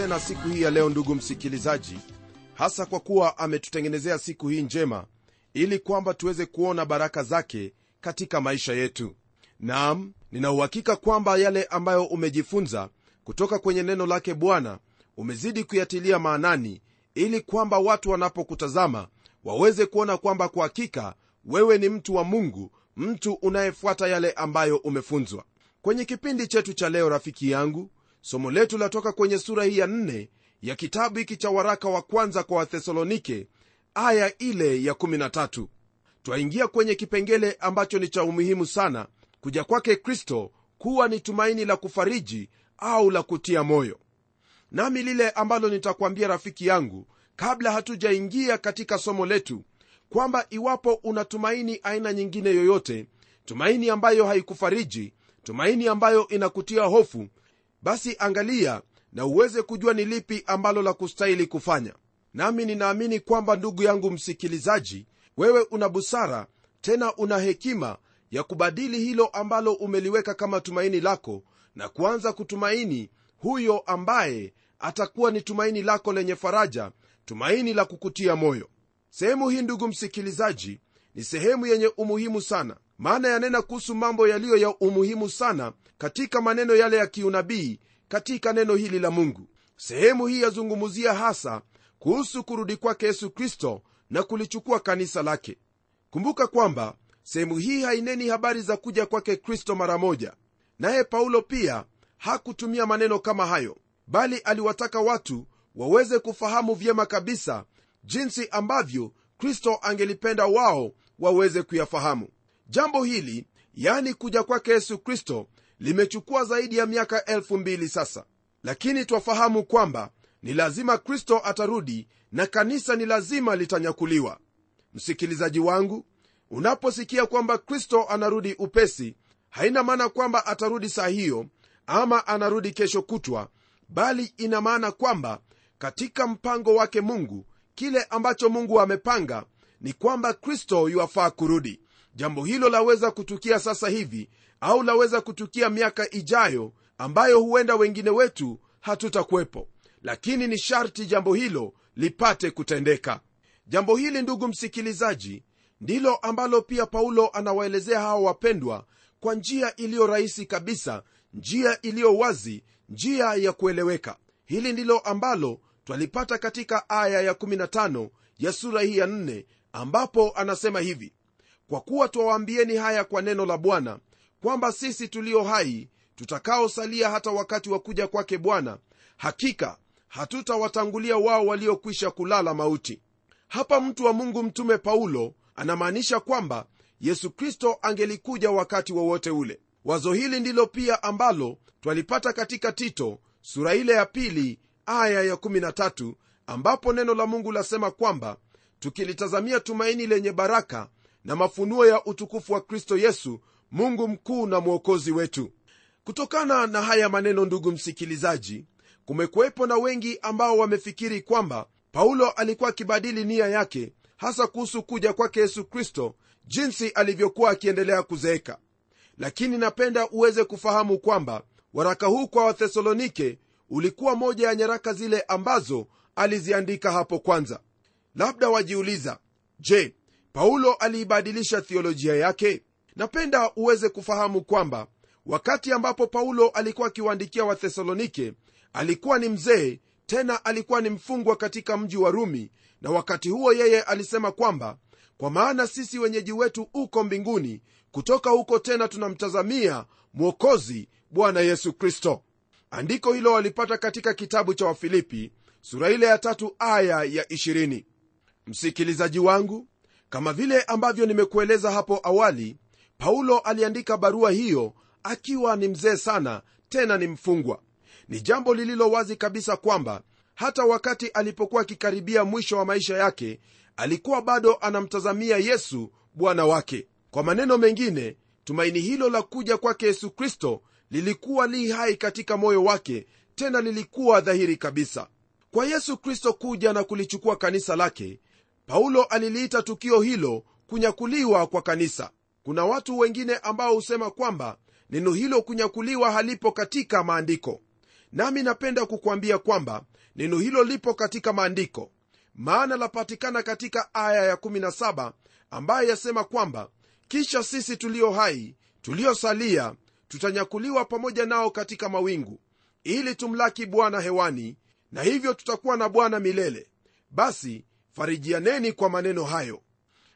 tena siku hii ya leo ndugu msikilizaji hasa kwa kuwa ametutengenezea siku hii njema ili kwamba tuweze kuona baraka zake katika maisha yetu. Nam ninauhakika kwamba yale ambayo umejifunza kutoka kwenye neno lake bwana umezidi kuyatilia maanani ili kwamba watu wanapokutazama waweze kuona kwamba kwa hakika wewe ni mtu wa mungu mtu unayefuata yale ambayo umefunzwa. Kwenye kipindi chetu cha leo rafiki yangu somo letu latoka kwenye sura hii ya nne ya kitabu hiki cha waraka wa kwanza kwa wathesalonike aya ile ya 13 twaingia kwenye kipengele ambacho ni cha umuhimu sana kuja kwake kristo kuwa ni tumaini la kufariji au la kutia moyo. Nami lile ambalo nitakwambia rafiki yangu kabla hatujaingia katika somo letu kwamba iwapo una tumaini aina nyingine yoyote tumaini ambayo haikufariji tumaini ambayo inakutia hofu basi angalia na uweze kujua ni lipi ambalo la kustahili kufanya. Nami ninaamini kwamba ndugu yangu msikilizaji wewe una busara tena una hekima ya kubadili hilo ambalo umeliweka kama tumaini lako na kuanza kutumaini huyo ambaye atakuwa ni tumaini lako lenye faraja tumaini la kukutia moyo. Sehemu hii ndugu msikilizaji ni sehemu yenye umuhimu sana. Maana yanena kuhusu mambo yaliyo ya umuhimu sana katika maneno yale ya kiunabii katika neno hili la mungu. Sehemu hii yazungumzia hasa kuhusu kurudi kwake yesu kristo na kulichukua kanisa lake. Kumbuka kwamba sehemu hii haineni habari za kuja kwake kristo mara moja. Naye paulo pia hakutumia maneno kama hayo bali aliwataka watu waweze kufahamu vyema kabisa jinsi ambavyo kristo angelipenda wao waweze kuyafahamu. Jambo hili yani kuja kwake yesu kristo limechukua zaidi ya miaka elfu sasa. Lakini twafahamu kwamba ni lazima kristo atarudi na kanisa ni lazima litanyakuliwa. Msikilizaji wangu unaposikia kwamba kristo anarudi upesi haina maana kwamba atarudi saa hiyo ama anarudi kesho kutwa bali ina maana kwamba katika mpango wake mungu kile ambacho mungu amepanga ni kwamba kristo yuwafaa kurudi. Jambo hilo laweza kutukia sasa hivi au laweza kutukia miaka ijayo ambayo huenda wengine wetu hatutakuwepo. Lakini ni sharti jambo hilo lipate kutendeka. Jambo hili ndugu msikilizaji ndilo ambalo pia paulo anawaelezea hawa wapendwa kwa njia iliyo rahisi kabisa njia iliyo wazi njia ya kueleweka. Hili ndilo ambalo twalipata katika aya ya15 ya sura hii ya 4 ambapo anasema hivi kwa kuwa twawaambieni haya kwa neno la bwana kwamba sisi tulio hai tutakaosalia hata wakati wa kuja kwake bwana hakika hatutawatangulia wao waliokwisha kulala mauti. Hapa mtu wa mungu mtume paulo anamaanisha kwamba yesu kristo angelikuja wakati wowote wa ule. Wazo hili ndilo pia ambalo twalipata katika tito sura ile ya pili aya ya 13 ambapo neno la mungu lasema kwamba tukilitazamia tumaini lenye baraka na mafunuo ya utukufu wa kristo yesu mungu mkuu na mwokozi wetu. Kutokana na haya maneno ndugu msikilizaji kumekuwepo na wengi ambao wamefikiri kwamba paulo alikuwa akibadili nia yake hasa kuhusu kuja kwake yesu kristo jinsi alivyokuwa akiendelea kuzeeka. Lakini napenda uweze kufahamu kwamba waraka huu kwa wathesalonike ulikuwa moja ya nyaraka zile ambazo aliziandika hapo kwanza. Labda wajiuliza je paulo aliibadilisha thiolojia yake napenda uweze kufahamu kwamba wakati ambapo paulo alikuwa akiwaandikia wathesalonike alikuwa ni mzee tena alikuwa ni mfungwa katika mji wa rumi na wakati huo yeye alisema kwamba kwa maana sisi wenyeji wetu uko mbinguni kutoka huko tena tunamtazamia mwokozi bwana yesu kristo. Andiko hilo walipata katika kitabu cha wafilipi sura ile ya tatu aya ya 20 msikilizaji wangu kama vile ambavyo nimekueleza hapo awali paulo aliandika barua hiyo akiwa ni mzee sana tena ni mfungwa. Ni jambo lililo wazi kabisa kwamba hata wakati alipokuwa akikaribia mwisho wa maisha yake alikuwa bado anamtazamia yesu bwana wake. Kwa maneno mengine tumaini hilo la kuja kwake yesu kristo lilikuwa li hai katika moyo wake tena lilikuwa dhahiri kabisa. Kwa yesu kristo kuja na kulichukua kanisa lake paulo aliliita tukio hilo kunyakuliwa kwa kanisa kuna watu wengine ambao husema kwamba neno hilo kunyakuliwa halipo katika maandiko. Nami napenda kukwambia kwamba neno hilo lipo katika maandiko. Maana lapatikana katika aya ya17 ambayo yasema kwamba kisha sisi tulio hai tuliosalia tutanyakuliwa pamoja nao katika mawingu ili tumlaki bwana hewani na hivyo tutakuwa na bwana milele. Basi farijianeni kwa maneno hayo.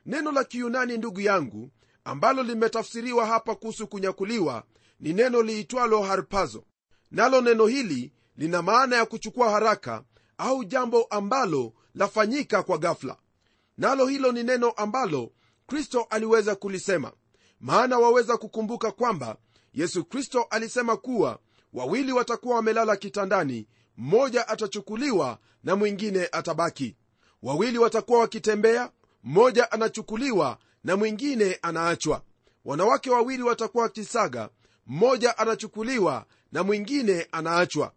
Neno la kiyunani ndugu yangu ambalo limetafsiriwa hapa kuhusu kunyakuliwa ni neno liitwalo harpazo. Nalo neno hili lina maana ya kuchukua haraka au jambo ambalo lafanyika kwa gafla nalo hilo ni neno ambalo kristo aliweza kulisema. Maana waweza kukumbuka kwamba yesu kristo alisema kuwa wawili watakuwa wamelala kitandani mmoja atachukuliwa na mwingine atabaki. Wawili watakuwa wakitembea mmoja anachukuliwa na mwingine anaachwa. Wanawake wawili watakuwa wakisaga mmoja anachukuliwa na mwingine anaachwa.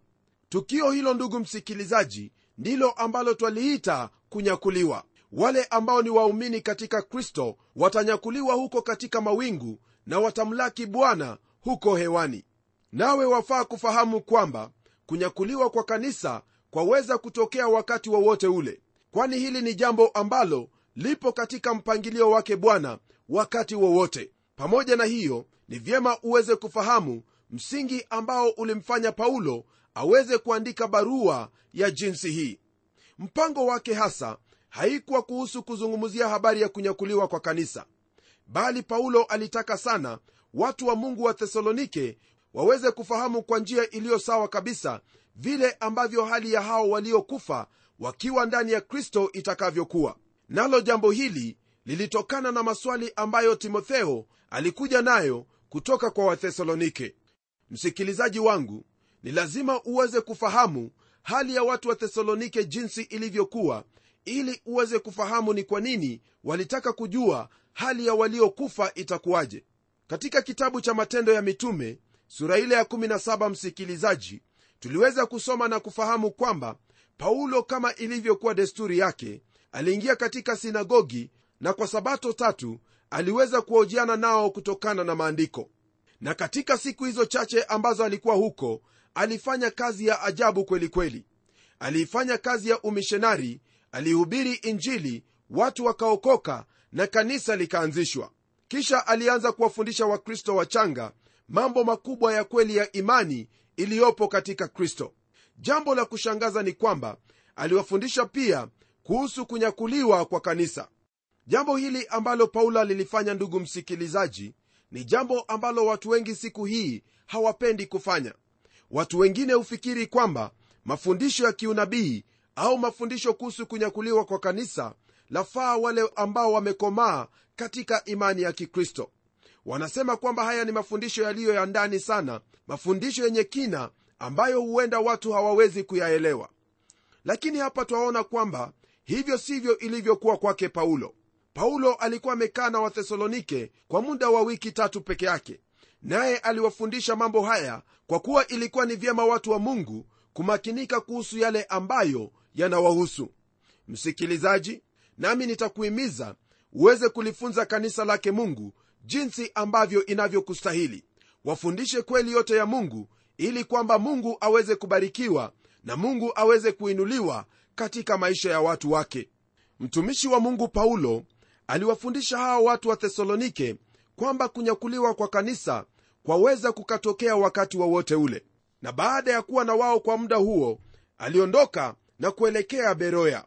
Tukio hilo ndugu msikilizaji ndilo ambalo twaliita kunyakuliwa. Wale ambao ni waumini katika kristo watanyakuliwa huko katika mawingu na watamlaki bwana huko hewani. Nawe wafaa kufahamu kwamba kunyakuliwa kwa kanisa kwaweza kutokea wakati wowote wa ule kwani hili ni jambo ambalo lipo katika mpangilio wake bwana wakati wowote. Pamoja na hiyo ni vyema uweze kufahamu msingi ambao ulimfanya paulo aweze kuandika barua ya jinsi hii. Mpango wake hasa haikuwa kuhusu kuzungumzia habari ya kunyakuliwa kwa kanisa bali paulo alitaka sana watu wa mungu wa thesalonike waweze kufahamu kwa njia iliyo sawa kabisa vile ambavyo hali ya hao waliokufa wakiwa ndani ya kristo itakavyokuwa nalo jambo hili lilitokana na maswali ambayo timotheo alikuja nayo kutoka kwa wathesalonike. Msikilizaji wangu ni lazima uweze kufahamu hali ya watu wa thesalonike jinsi ilivyokuwa ili uweze kufahamu ni kwa nini walitaka kujua hali ya waliokufa itakuwaje. Katika kitabu cha matendo ya mitume sura ile ya 17 msikilizaji tuliweza kusoma na kufahamu kwamba paulo kama ilivyokuwa desturi yake aliingia katika sinagogi na kwa sabato tatu aliweza kuhojiana nao kutokana na maandiko. Na katika siku hizo chache ambazo alikuwa huko alifanya kazi ya ajabu kweli kweli. Aliifanya kazi ya umishonari alihubiri injili watu wakaokoka na kanisa likaanzishwa. Kisha alianza kuwafundisha wakristo wachanga mambo makubwa ya kweli ya imani iliyopo katika kristo. Jambo la kushangaza ni kwamba aliwafundisha pia kuhusu kunyakuliwa kwa kanisa. Jambo hili ambalo paulo alilifanya ndugu msikilizaji ni jambo ambalo watu wengi siku hii hawapendi kufanya. Watu wengine hufikiri kwamba mafundisho ya kiunabii au mafundisho kuhusu kunyakuliwa kwa kanisa lafaa wale ambao wamekomaa katika imani ya kikristo. Wanasema kwamba haya ni mafundisho yaliyo ya ndani sana mafundisho yenye kina ambayo huenda watu hawawezi kuyaelewa. Lakini hapa twaona kwamba hivyo sivyo ilivyokuwa kwake paulo. Paulo alikuwa amekaa na wathesalonike kwa muda wa wiki tatu peke yake. Naye aliwafundisha mambo haya kwa kuwa ilikuwa ni vyema watu wa mungu kumakinika kuhusu yale ambayo yanawahusu. Msikilizaji nami nitakuhimiza uweze kulifunza kanisa lake mungu jinsi ambavyo inavyokustahili. Wafundishe kweli yote ya mungu ili kwamba mungu aweze kubarikiwa na mungu aweze kuinuliwa katika maisha ya watu wake. Mtumishi wa mungu paulo aliwafundisha hawa watu wa thesalonike kwamba kunyakuliwa kwa kanisa kwaweza kukatokea wakati wowote wa ule na baada ya kuwa na wao kwa muda huo aliondoka na kuelekea beroya.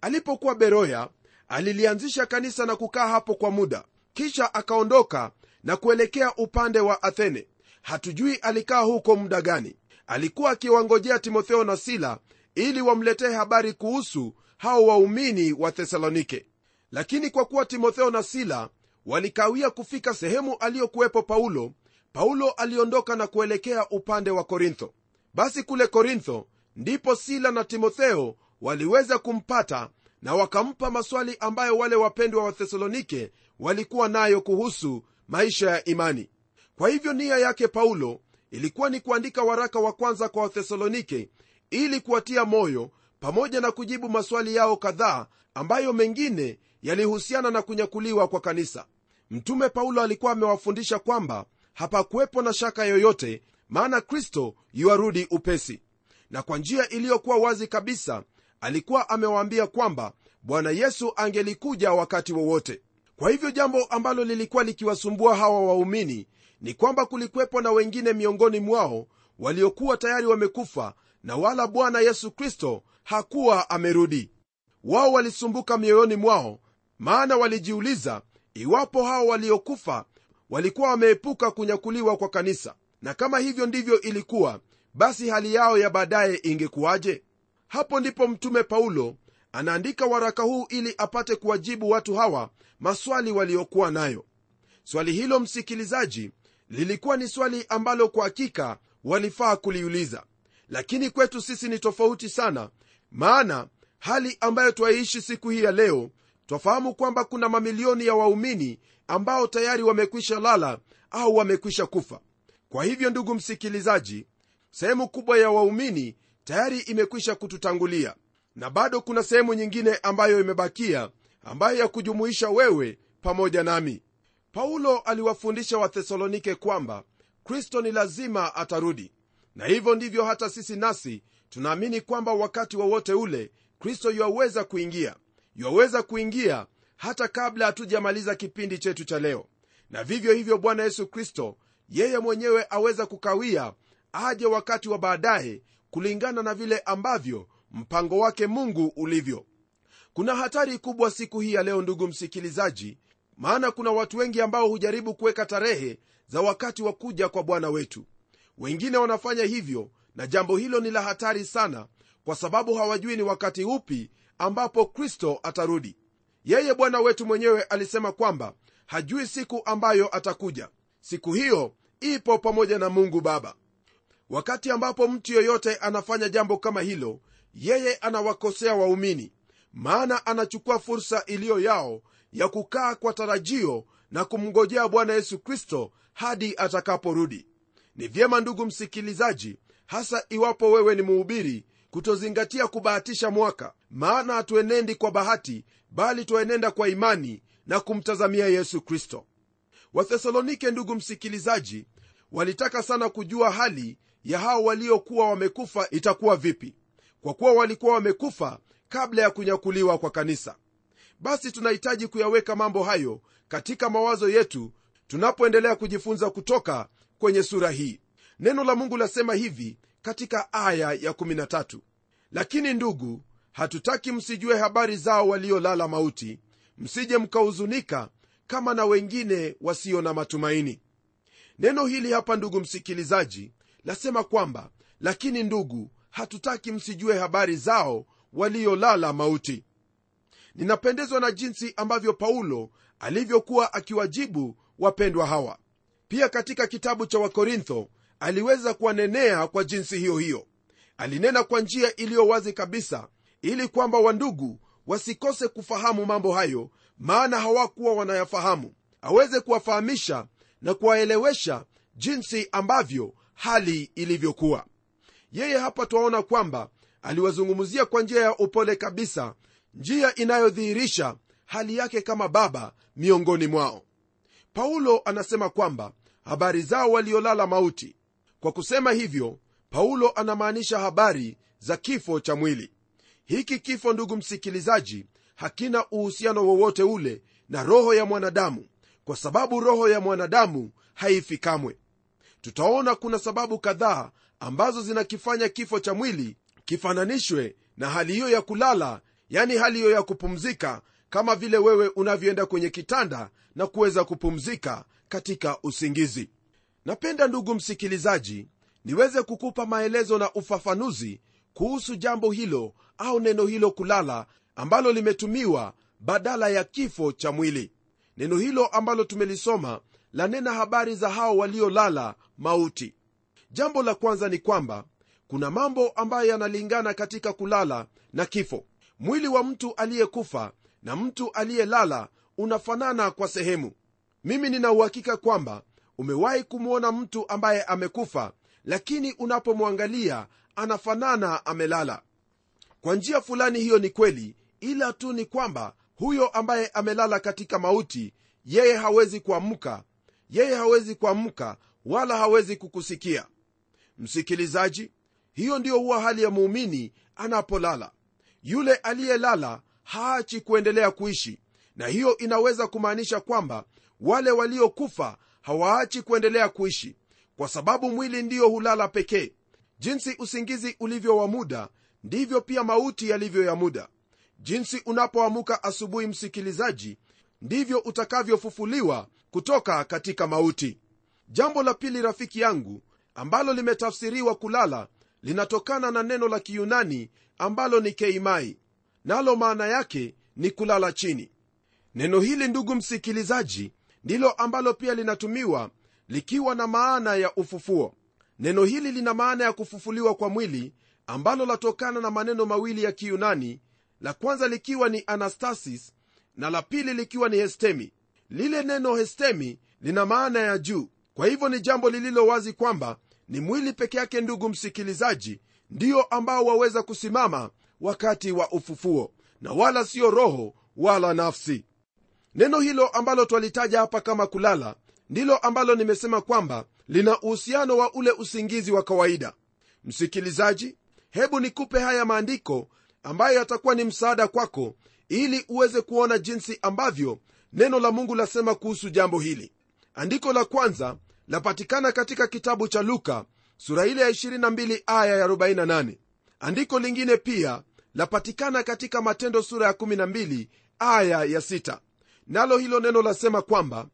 Alipokuwa beroya alilianzisha kanisa na kukaa hapo kwa muda kisha akaondoka na kuelekea upande wa athene. Hatujui alikaa huko muda gani. Alikuwa akiwangojea timotheo na sila ili wamletee habari kuhusu hao waumini wa thesalonike. Lakini kwa kuwa timotheo na sila walikawia kufika sehemu aliyokuwepo paulo paulo aliondoka na kuelekea upande wa korintho. Basi kule korintho ndipo sila na timotheo waliweza kumpata na wakampa maswali ambayo wale wapendwa wa thesalonike walikuwa nayo kuhusu maisha ya imani. Kwa hivyo nia yake paulo ilikuwa ni kuandika waraka wa kwanza kwa wathesalonike ili kuwatia moyo pamoja na kujibu maswali yao kadhaa ambayo mengine yalihusiana na kunyakuliwa kwa kanisa. Mtume paulo alikuwa amewafundisha kwamba hapakuwepo na shaka yoyote maana kristo yuarudi upesi. Na kwa njia iliyokuwa wazi kabisa alikuwa amewaambia kwamba bwana yesu angelikuja wakati wowote. Kwa hivyo jambo ambalo lilikuwa likiwasumbua hawa waumini ni kwamba kulikuwepo na wengine miongoni mwao waliokuwa tayari wamekufa na wala bwana yesu kristo hakuwa amerudi. Wao walisumbuka mioyoni mwao maana walijiuliza iwapo hao waliokufa walikuwa wameepuka kunyakuliwa kwa kanisa. Na kama hivyo ndivyo ilikuwa basi hali yao ya baadaye ingekuwaje? Hapo ndipo mtume paulo anaandika waraka huu ili apate kuwajibu watu hawa maswali waliokuwa nayo. Swali hilo msikilizaji lilikuwa ni swali ambalo kwa hakika walifaa kuliuliza lakini kwetu sisi ni tofauti sana. Maana hali ambayo twaiishi siku hii ya leo twafahamu kwamba kuna mamilioni ya waumini ambao tayari wamekwisha lala au wamekwisha kufa. Kwa hivyo ndugu msikilizaji sehemu kubwa ya waumini tayari imekwisha kututangulia. Na bado kuna sehemu nyingine ambayo imebakia ambayo ya kujumuisha wewe pamoja nami. Paulo aliwafundisha wathesalonike kwamba kristo ni lazima atarudi na hivyo ndivyo hata sisi nasi tunaamini kwamba wakati wowote wa ule kristo yuaweza kuingia yuaweza kuingia hata kabla hatujamaliza kipindi chetu cha leo. Na vivyo hivyo bwana yesu kristo yeye mwenyewe aweza kukawia aje wakati wa baadaye kulingana na vile ambavyo mpango wake mungu ulivyo. Kuna hatari kubwa siku hii ya leo ndugu msikilizaji maana kuna watu wengi ambao hujaribu kuweka tarehe za wakati wa kuja kwa bwana wetu wengine wanafanya hivyo na jambo hilo ni la hatari sana kwa sababu hawajui ni wakati upi ambapo kristo atarudi. Yeye bwana wetu mwenyewe alisema kwamba hajui siku ambayo atakuja. Siku hiyo ipo pamoja na mungu baba. Wakati ambapo mtu yoyote anafanya jambo kama hilo yeye anawakosea waumini maana anachukua fursa iliyo yao ya kukaa kwa tarajio na kumngojea bwana yesu kristo hadi atakaporudi ni vyema ndugu msikilizaji hasa iwapo wewe ni muhubiri kutozingatia kubahatisha mwaka. Maana hatuenendi kwa bahati bali twaenenda kwa imani na kumtazamia yesu kristo. Wathesalonike ndugu msikilizaji walitaka sana kujua hali ya hao waliokuwa wamekufa itakuwa vipi. Kwa kuwa walikuwa wamekufa kabla ya kunyakuliwa kwa kanisa. Basi tunahitaji kuyaweka mambo hayo katika mawazo yetu tunapoendelea kujifunza kutoka kwenye sura hii. Neno la mungu lasema hivi katika aya ya 13 lakini ndugu hatutaki msijue habari zao waliolala mauti. Msije mkahuzunika kama na wengine wasio na matumaini. Neno hili hapa ndugu msikilizaji lasema kwamba lakini ndugu hatutaki msijue habari zao waliolala mauti. Ninapendezwa na jinsi ambavyo paulo alivyokuwa akiwajibu wapendwa hawa pia katika kitabu cha wakorintho aliweza kuwanenea kwa jinsi hiyo hiyo. Alinena kwa njia iliyo wazi kabisa ili kwamba wandugu wasikose kufahamu mambo hayo maana hawakuwa wanayafahamu. Aweze kuwafahamisha na kuwaelewesha jinsi ambavyo hali ilivyokuwa. Yeye hapa twaona kwamba aliwazungumzia kwa njia ya upole kabisa njia inayodhihirisha hali yake kama baba miongoni mwao. Paulo anasema kwamba habari zao waliolala mauti. Kwa kusema hivyo paulo anamaanisha habari za kifo cha mwili. Hiki kifo ndugu msikilizaji hakina uhusiano wowote ule na roho ya mwanadamu kwa sababu roho ya mwanadamu haifi kamwe. Tutaona kuna sababu kadhaa ambazo zinakifanya kifo cha mwili kifananishwe na hali hiyo ya kulala yani hali hiyo ya kupumzika kama vile wewe unavyoenda kwenye kitanda na kuweza kupumzika katika usingizi. Napenda ndugu msikilizaji niweze kukupa maelezo na ufafanuzi kuhusu jambo hilo au neno hilo kulala ambalo limetumiwa badala ya kifo cha mwili. Neno hilo ambalo tumelisoma lanena habari za hao waliolala mauti. Jambo la kwanza ni kwamba kuna mambo ambayo yanalingana katika kulala na kifo. Mwili wa mtu aliyekufa na mtu aliyelala unafanana kwa sehemu mimi nina uhakika kwamba umewahi kumwona mtu ambaye amekufa lakini unapomwangalia anafanana amelala. Kwa njia fulani hiyo ni kweli ila tu ni kwamba huyo ambaye amelala katika mauti yeye hawezi kuamka. Yeye hawezi kuamka wala hawezi kukusikia. Msikilizaji hiyo ndiyo huwa hali ya muumini anapolala. Yule aliyelala haachi kuendelea kuishi na hiyo inaweza kumaanisha kwamba wale waliokufa hawaachi kuendelea kuishi kwa sababu mwili ndiyo hulala pekee. Jinsi usingizi ulivyo wa muda ndivyo pia mauti yalivyo ya muda. Jinsi unapoamuka asubuhi msikilizaji ndivyo utakavyofufuliwa kutoka katika mauti. Jambo la pili rafiki yangu ambalo limetafsiriwa kulala linatokana na neno la kiyunani ambalo ni keimai. Nalo maana yake ni kulala chini. Neno hili ndugu msikilizaji ndilo ambalo pia linatumiwa likiwa na maana ya ufufuo. Neno hili lina maana ya kufufuliwa kwa mwili ambalo latokana na maneno mawili ya kiyunani la kwanza likiwa ni anastasis na la pili likiwa ni hestemi. Lile neno hestemi lina maana ya juu. Kwa hivyo ni jambo lililo wazi kwamba ni mwili peke yake ndugu msikilizaji ndiyo ambao waweza kusimama wakati wa ufufuo na wala siyo roho wala nafsi neno hilo ambalo twalitaja hapa kama kulala ndilo ambalo nimesema kwamba lina uhusiano wa ule usingizi wa kawaida. Msikilizaji hebu nikupe haya maandiko ambayo yatakuwa ni msaada kwako ili uweze kuona jinsi ambavyo neno la mungu lasema kuhusu jambo hili. Andiko la kwanza lapatikana katika kitabu cha luka sura ile ya 22 aya ya 48 andiko lingine pia lapatikana katika matendo sura ya 12 aya ya 6 nalo hilo neno lasema kwamba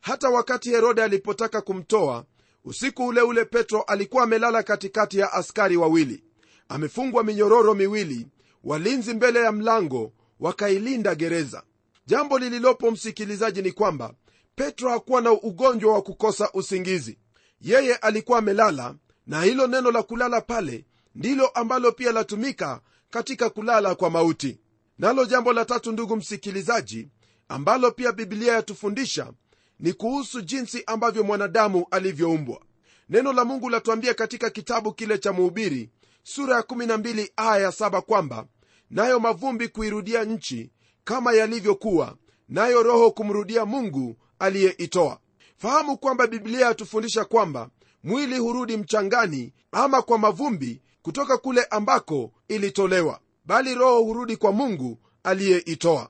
hata wakati herode alipotaka kumtoa usiku ule ule petro alikuwa amelala katikati ya askari wawili. Amefungwa minyororo miwili walinzi mbele ya mlango wakailinda gereza. Jambo lililopo msikilizaji ni kwamba petro hakuwa na ugonjwa wa kukosa usingizi. Yeye alikuwa amelala na hilo neno la kulala pale ndilo ambalo pia latumika katika kulala kwa mauti. Nalo jambo la tatu ndugu msikilizaji ambalo pia biblia yatufundisha ni kuhusu jinsi ambavyo mwanadamu alivyoumbwa. Neno la mungu latuambia katika kitabu kile cha muhubiri sura ya 12 aya ya 7 kwamba nayo mavumbi kuirudia nchi kama yalivyokuwa nayo roho kumrudia mungu aliyeitoa. Fahamu kwamba biblia yatufundisha kwamba mwili hurudi mchangani ama kwa mavumbi kutoka kule ambako ilitolewa bali roho hurudi kwa mungu aliyeitoa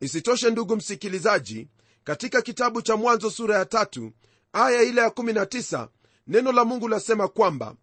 isitoshe ndugu msikilizaji katika kitabu cha mwanzo sura ya tatu aya ile ya 19 neno la mungu lasema kwamba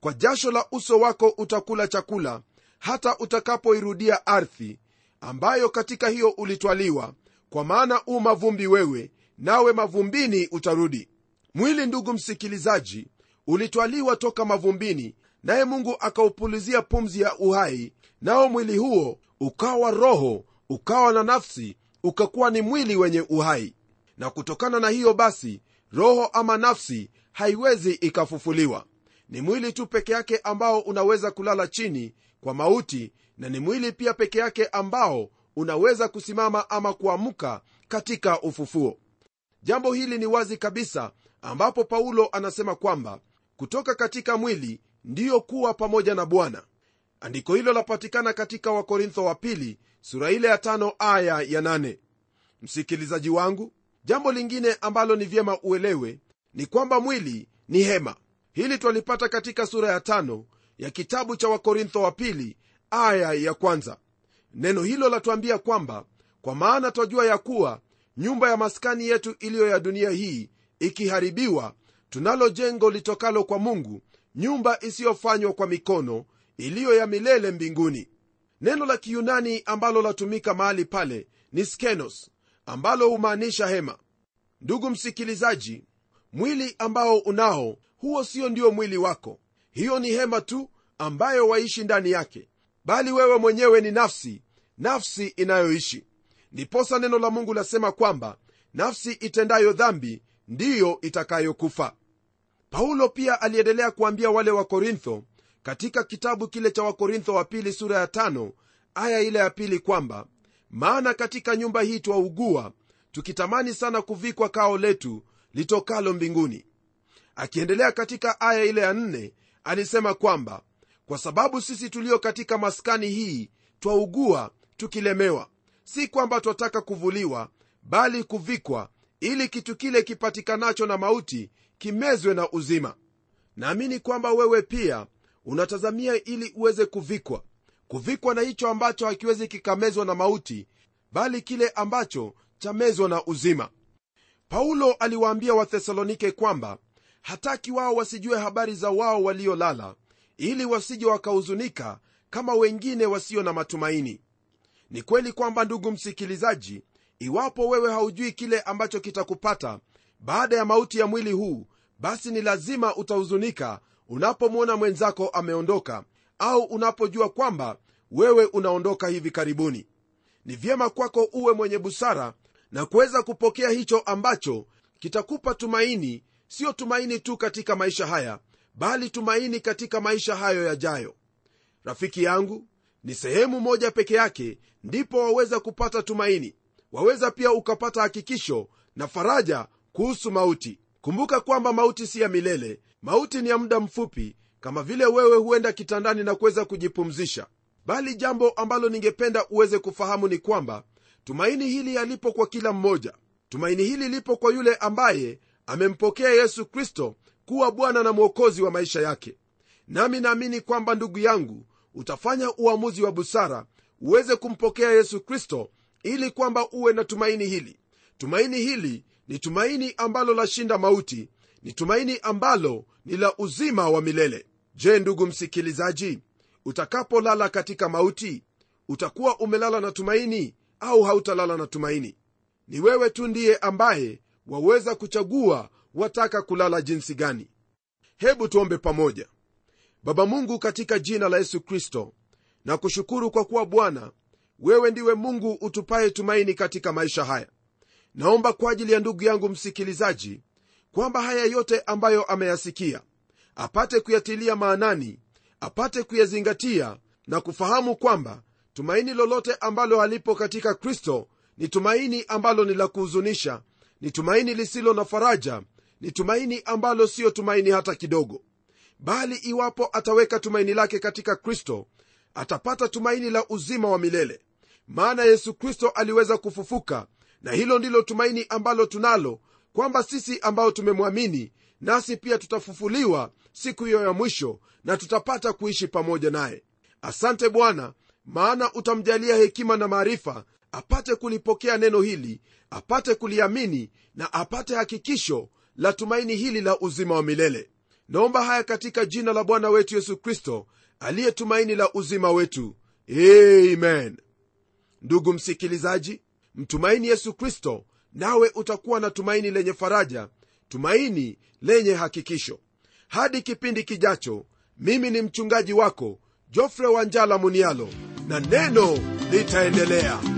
kwa jasho la uso wako utakula chakula hata utakapoirudia ardhi ambayo katika hiyo ulitwaliwa kwa maana u mavumbi wewe nawe mavumbini utarudi. Mwili ndugu msikilizaji ulitwaliwa toka mavumbini naye mungu akaupulizia pumzi ya uhai nao mwili huo ukawa roho ukawa na nafsi ukakuwa ni mwili wenye uhai. Na kutokana na hiyo basi roho ama nafsi haiwezi ikafufuliwa. Ni mwili tu peke yake ambao unaweza kulala chini kwa mauti na ni mwili pia peke yake ambao unaweza kusimama ama kuamka katika ufufuo. Jambo hili ni wazi kabisa ambapo paulo anasema kwamba kutoka katika mwili ndiyo kuwa pamoja na bwana. Andiko hilo lapatikana katika wakorintho wa pili sura ile ya tano aya ya nane. Msikilizaji wangu jambo lingine ambalo ni vyema uelewe ni kwamba mwili ni hema. Hili twalipata katika sura ya tano ya kitabu cha wakorintho wa pili aya ya kwanza. Neno hilo latuambia kwamba kwa maana twajua ya kuwa nyumba ya maskani yetu iliyo ya dunia hii ikiharibiwa tunalo jengo litokalo kwa mungu nyumba isiyofanywa kwa mikono iliyo ya milele mbinguni neno la kiyunani ambalo latumika mahali pale ni skenos ambalo humaanisha hema. Ndugu msikilizaji mwili ambao unao huo sio ndio mwili wako. Hiyo ni hema tu ambayo waishi ndani yake. Bali wewe mwenyewe ni nafsi nafsi inayoishi. Ndiposa neno la mungu lasema kwamba nafsi itendayo dhambi ndiyo itakayokufa. Paulo pia aliendelea kuambia wale wa korintho katika kitabu kile cha wakorintho wa pili sura ya tano aya ile ya pili kwamba maana katika nyumba hii twaugua tukitamani sana kuvikwa kao letu litokalo mbinguni. Akiendelea katika aya ile ya nne alisema kwamba kwa sababu sisi tulio katika maskani hii twaugua tukilemewa. Si kwamba twataka kuvuliwa bali kuvikwa ili kitu kile kipatikanacho na mauti kimezwe na uzima. Naamini kwamba wewe pia unatazamia ili uweze kuvikwa. Kuvikwa na hicho ambacho hakiwezi kikamezwa na mauti bali kile ambacho chamezwa na uzima. Paulo aliwaambia wathesalonike kwamba hataki wao wasijue habari za wao waliolala ili wasije wakahuzunika kama wengine wasio na matumaini. Ni kweli kwamba ndugu msikilizaji iwapo wewe haujui kile ambacho kitakupata baada ya mauti ya mwili huu basi ni lazima utahuzunika unapomwona mwenzako ameondoka au unapojua kwamba wewe unaondoka hivi karibuni ni vyema kwako uwe mwenye busara na kuweza kupokea hicho ambacho kitakupa tumaini siyo tumaini tu katika maisha haya bali tumaini katika maisha hayo yajayo. Rafiki yangu ni sehemu moja peke yake ndipo waweza kupata tumaini. Waweza pia ukapata hakikisho na faraja kuhusu mauti kumbuka kwamba mauti si ya milele mauti ni ya muda mfupi kama vile wewe huenda kitandani na kuweza kujipumzisha. Bali jambo ambalo ningependa uweze kufahamu ni kwamba tumaini hili yalipo kwa kila mmoja. Tumaini hili lipo kwa yule ambaye amempokea yesu kristo kuwa bwana na mwokozi wa maisha yake. Nami naamini kwamba ndugu yangu utafanya uamuzi wa busara uweze kumpokea yesu kristo ili kwamba uwe na tumaini hili. Tumaini hili ni tumaini ambalo lashinda mauti ni tumaini ambalo ni la uzima wa milele. Je ndugu msikilizaji utakapolala katika mauti utakuwa umelala na tumaini au hautalala na tumaini? Ni wewe tu ndiye ambaye waweza kuchagua wataka kulala jinsi gani. Hebu tuombe pamoja. Baba mungu katika jina la yesu kristo na kushukuru kwa kuwa bwana wewe ndiwe mungu utupaye tumaini katika maisha haya naomba kwa ajili ya ndugu yangu msikilizaji kwamba haya yote ambayo ameyasikia apate kuyatilia maanani apate kuyazingatia na kufahamu kwamba tumaini lolote ambalo halipo katika kristo ni tumaini ambalo ni la kuhuzunisha ni tumaini lisilo na faraja ni tumaini ambalo siyo tumaini hata kidogo. Bali iwapo ataweka tumaini lake katika kristo atapata tumaini la uzima wa milele. Maana yesu kristo aliweza kufufuka na hilo ndilo tumaini ambalo tunalo kwamba sisi ambao tumemwamini nasi pia tutafufuliwa siku hiyo ya mwisho na tutapata kuishi pamoja naye. Asante bwana maana utamjalia hekima na maarifa apate kulipokea neno hili apate kuliamini na apate hakikisho la tumaini hili la uzima wa milele. Naomba haya katika jina la bwana wetu yesu kristo aliye tumaini la uzima wetu. Amen. Ndugu msikilizaji mtumaini yesu kristo nawe utakuwa na tumaini lenye faraja tumaini lenye hakikisho. Hadi kipindi kijacho mimi ni mchungaji wako jofre wanjala munialo na neno litaendelea